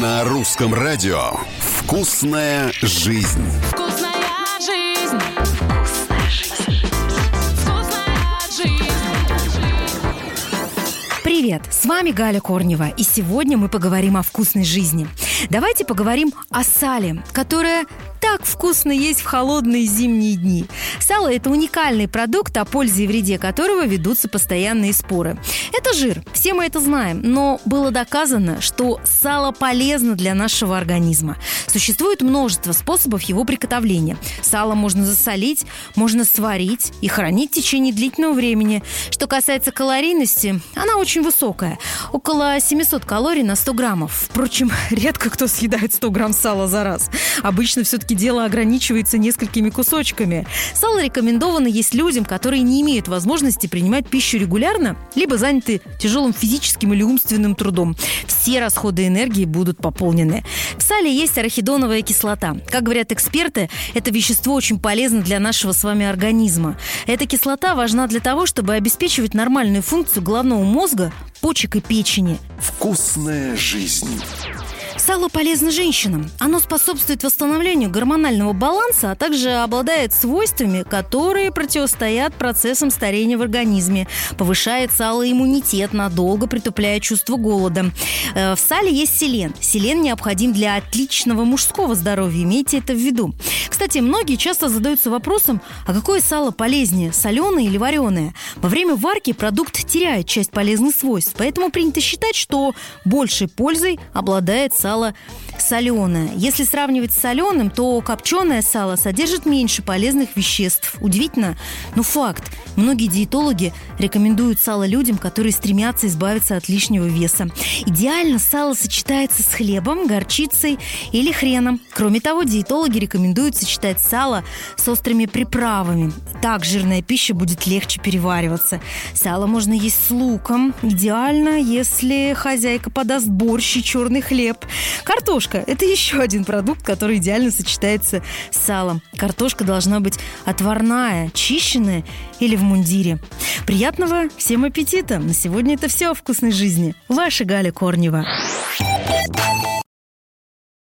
На русском радио «Вкусная жизнь». Вкусная жизнь. Привет, с вами Галя Корнева, и сегодня мы поговорим о вкусной жизни. Давайте поговорим о сале, которое так вкусно есть в холодные зимние дни. Сало – это уникальный продукт, о пользе и вреде которого ведутся постоянные споры. Это жир, все мы это знаем, но было доказано, что сало полезно для нашего организма. Существует множество способов его приготовления. Сало можно засолить, можно сварить и хранить в течение длительного времени. Что касается калорийности, она очень высокая. Около 700 калорий на 100 граммов. Впрочем, редко кто съедает 100 грамм сала за раз. Обычно все-таки дело ограничивается несколькими кусочками. Сало рекомендовано есть людям, которые не имеют возможности принимать пищу регулярно, либо заняты тяжелым физическим или умственным трудом. Все расходы энергии будут пополнены. В сале есть арахидоновая кислота. Как говорят эксперты, это вещество очень полезно для нашего с вами организма. Эта кислота важна для того, чтобы обеспечивать нормальную функцию головного мозга, почек и печени. «Вкусная жизнь». Сало полезно женщинам. Оно способствует восстановлению гормонального баланса, а также обладает свойствами, которые противостоят процессам старения в организме. Повышает сало иммунитет, надолго притупляя чувство голода. Э, В сале есть селен. Селен необходим для отличного мужского здоровья. Имейте это в виду. Кстати, многие часто задаются вопросом, а какое сало полезнее, соленое или вареное? Во время варки продукт теряет часть полезных свойств, поэтому принято считать, что большей пользой обладает сало соленое. Если сравнивать с соленым, то копченое сало содержит меньше полезных веществ. Удивительно, но факт. Многие диетологи рекомендуют сало людям, которые стремятся избавиться от лишнего веса. Идеально сало сочетается с хлебом, горчицей или хреном. Кроме того, диетологи рекомендуют сочетать сало с острыми приправами. Так жирная пища будет легче перевариваться. Сало можно есть с луком. Идеально, если хозяйка подаст борщ и черный хлеб. Картошка – это еще один продукт, который идеально сочетается с салом. Картошка должна быть отварная, чищенная или в мундире. Приятного всем аппетита! На сегодня это все о вкусной жизни. Ваша Галя Корнева.